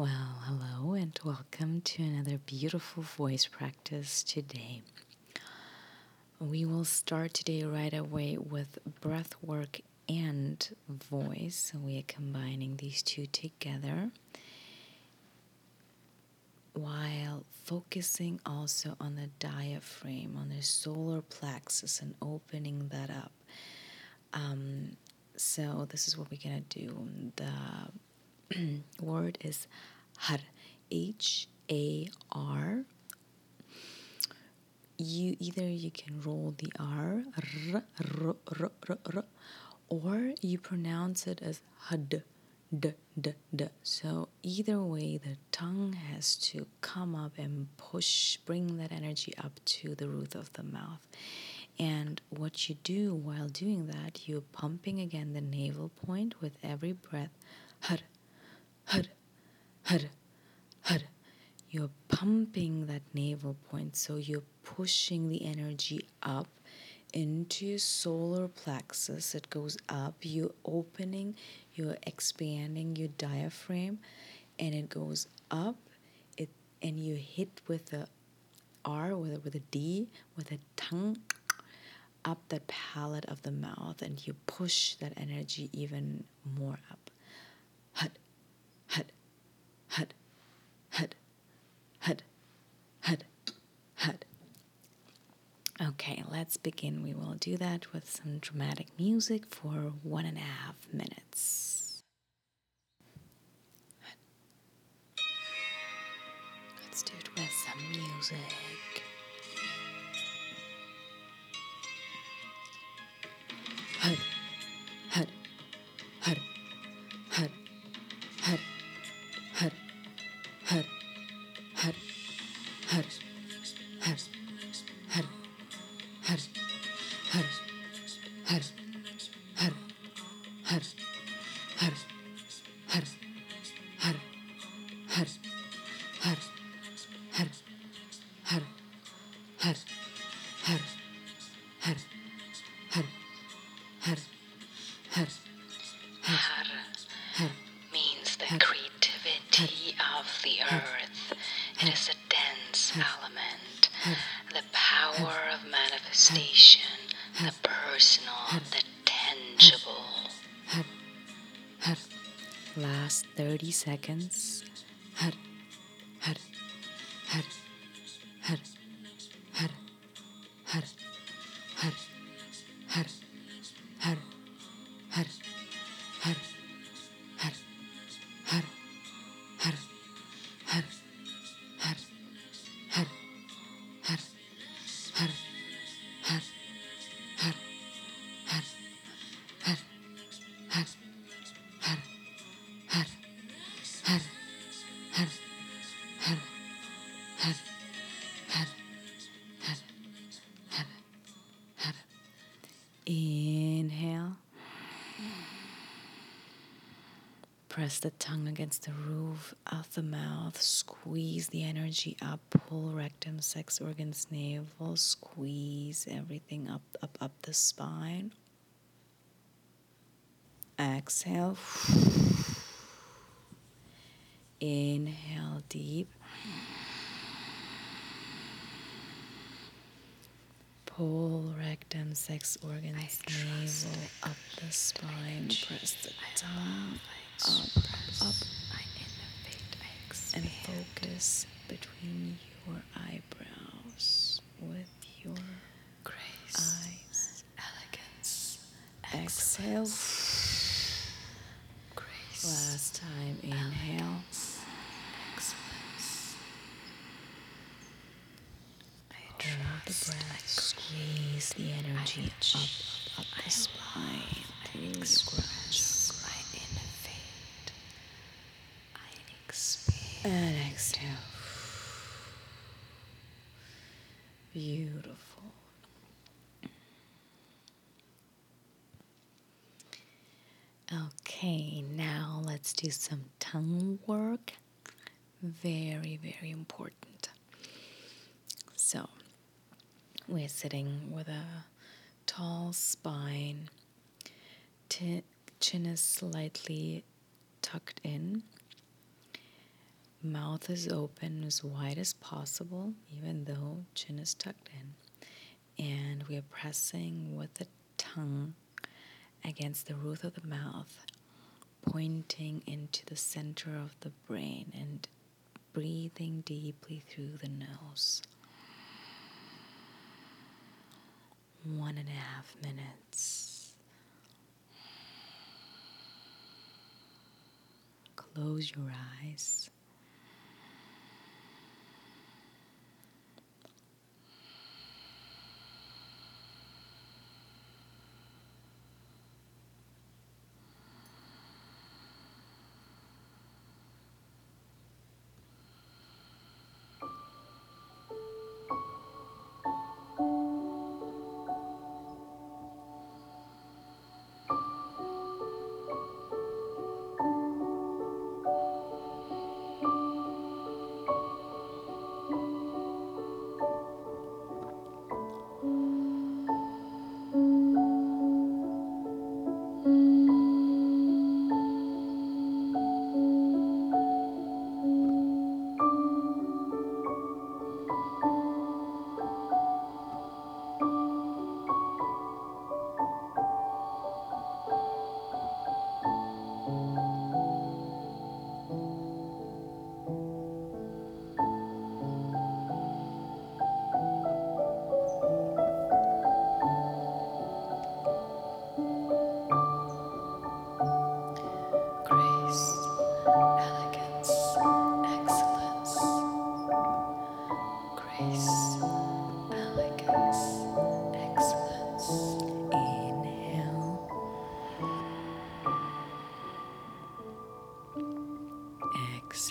Well, hello and welcome to another beautiful voice practice today. We will start today right away with breath work and voice. So we are combining these two together while focusing also on the diaphragm, on the solar plexus, and opening that up. Um, so, this is what we're gonna do. The word is har, H A R. You either you can roll the R, r, r, r, r, r or you pronounce it as had d, d, d. So either way, the tongue has to come up and push, bring that energy up to the roof of the mouth. And what you do while doing that, you're pumping again the navel point with every breath. Had, had, had, had. You're pumping that navel point, so you're pushing the energy up into your solar plexus. It goes up. You're opening, you're expanding your diaphragm, and it goes up. It and you hit with a R with a, with a D with a tongue up the palate of the mouth, and you push that energy even more up. Hut, hut, hut, hut, hut, hut, hut. Okay, let's begin. We will do that with some dramatic music for one and a half minutes. Let's do it with some music. Haru. Haru. Last 30 seconds. Har, har, har, har, Press the tongue against the roof of the mouth. Squeeze the energy up. Pull rectum, sex organs, navel. Squeeze everything up, up, up the spine. Exhale. Inhale deep. Pull rectum, sex organs, navel up the spine. Press the tongue up, up, and focus between your eyebrows with your eyes. Elegance, Exhale. grace, Last time, inhale. excellence. I Hold the breath. Squeeze the energy up, up, up the spine. Through your crotch. I innovate. I expand. And exhale. Beautiful. Okay, now let's do some tongue work. Very, very important. So, we're sitting with a tall spine, Ti- chin is slightly tucked in, Mouth is open as wide as possible, even though chin is tucked in. And we are pressing with the tongue against the roof of the mouth, pointing into the center of the brain and breathing deeply through the nose. One and a half minutes. Close your eyes.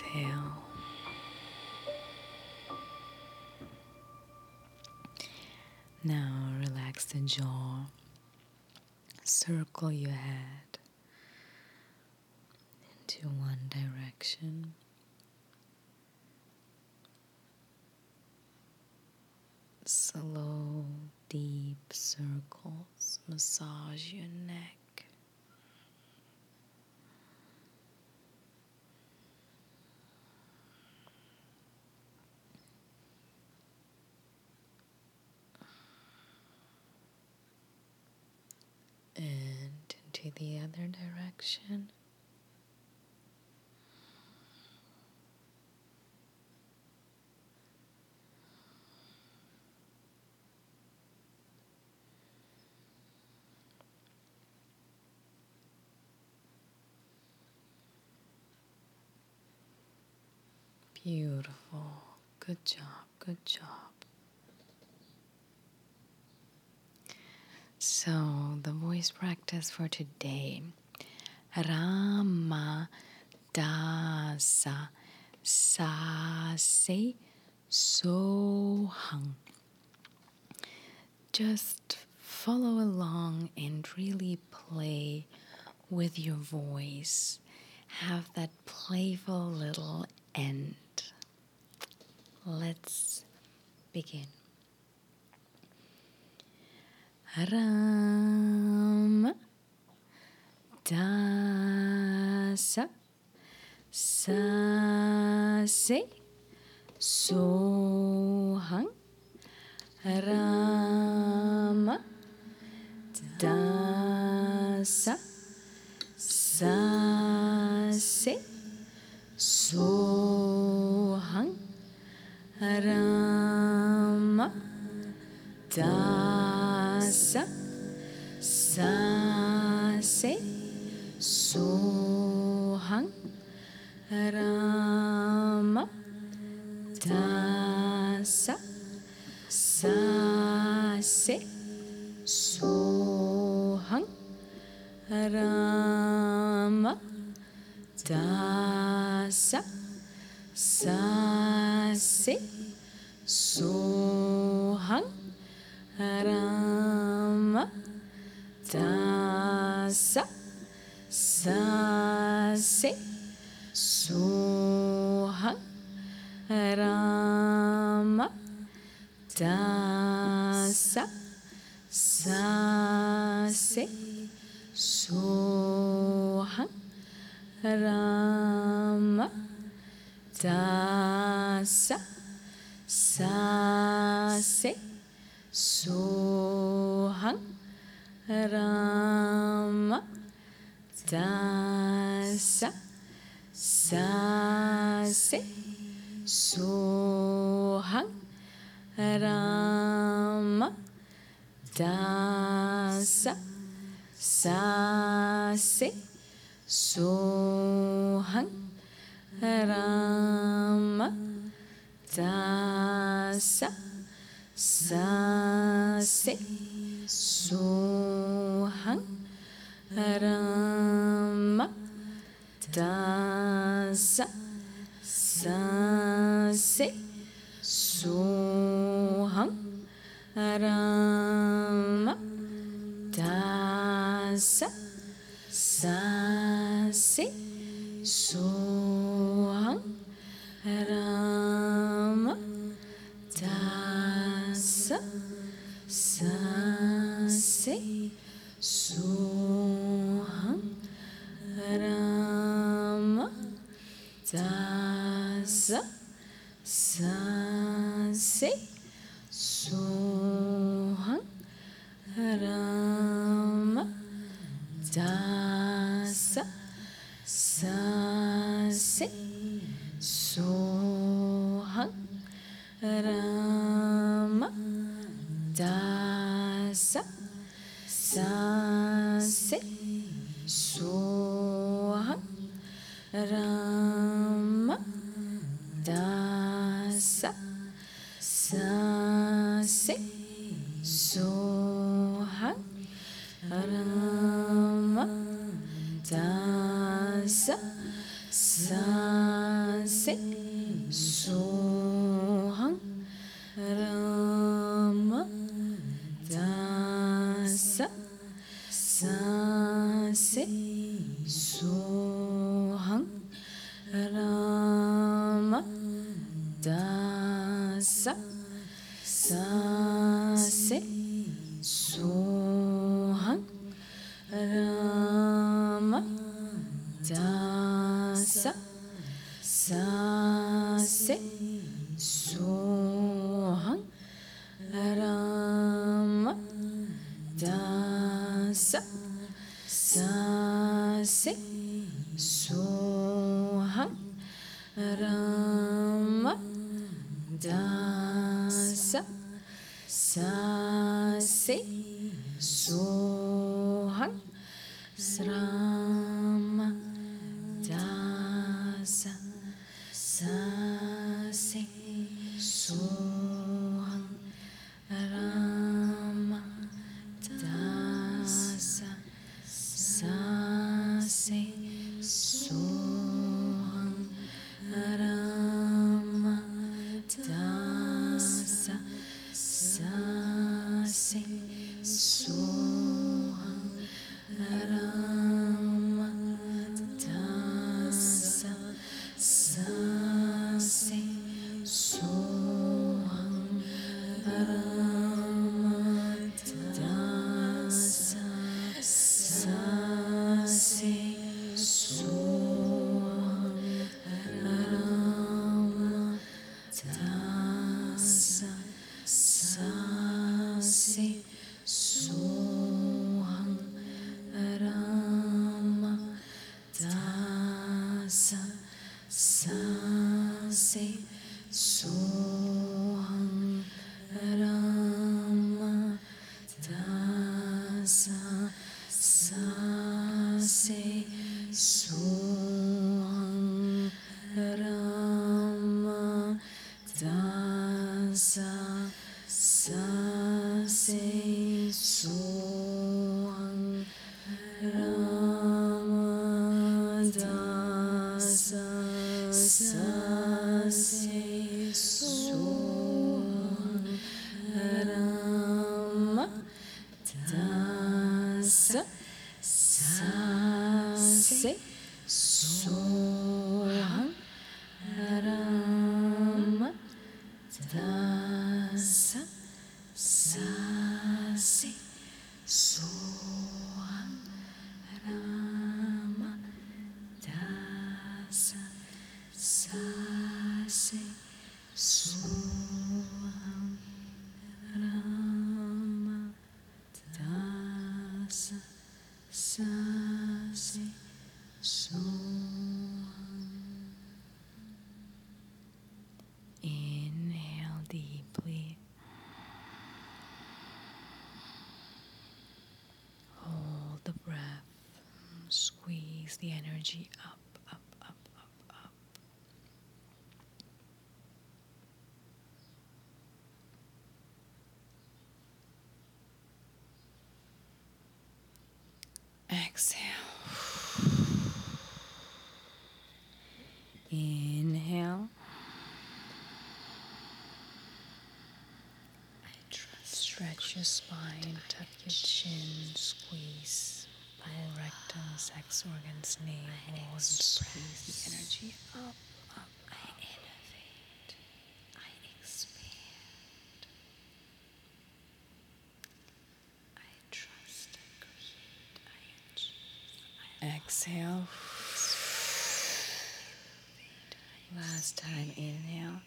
Exhale. Now relax the jaw. Circle your head into one direction. Slow, deep circles massage your neck. And into the other direction. Beautiful. Good job. Good job. So, the voice practice for today Rama Dasa Sase Sohang. Just follow along and really play with your voice. Have that playful little end. Let's begin. Ram Dasa. Sase. Sohang. Rama Dasa. Sase. Sohang. Rama Dasa Sase Sohang Rama Dasa Sase Sohang Rama Dasa Sase Sohang Rama Dasa Ram Das Sasse सोहं Ram Das Sasse सोहं Ram Das Sasse सोहं Hara sa sa se sohang rama dasa sa se sohang rama dasa sa se sohang rama Dhamma Dasa Sa Se So sun. The energy up, up, up, up, up. Exhale. Inhale. Stretch your spine, tuck your chin, squeeze rectum, sex organs, navel, and squeeze the energy up, up, I innovate. I expand. I trust, I create, I achieve. I Exhale. Last time, inhale.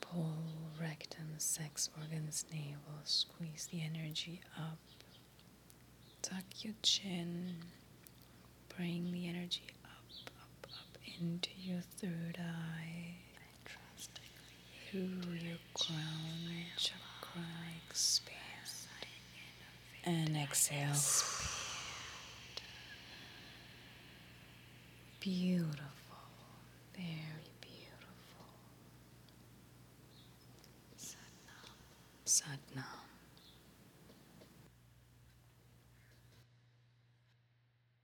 Pull rectum, sex organs, navel, squeeze the energy up. Tuck your chin. Bring the energy up, up, up into your third eye. Through your crown chakra, expand. And exhale. Beautiful. Very Satnam. Satnam.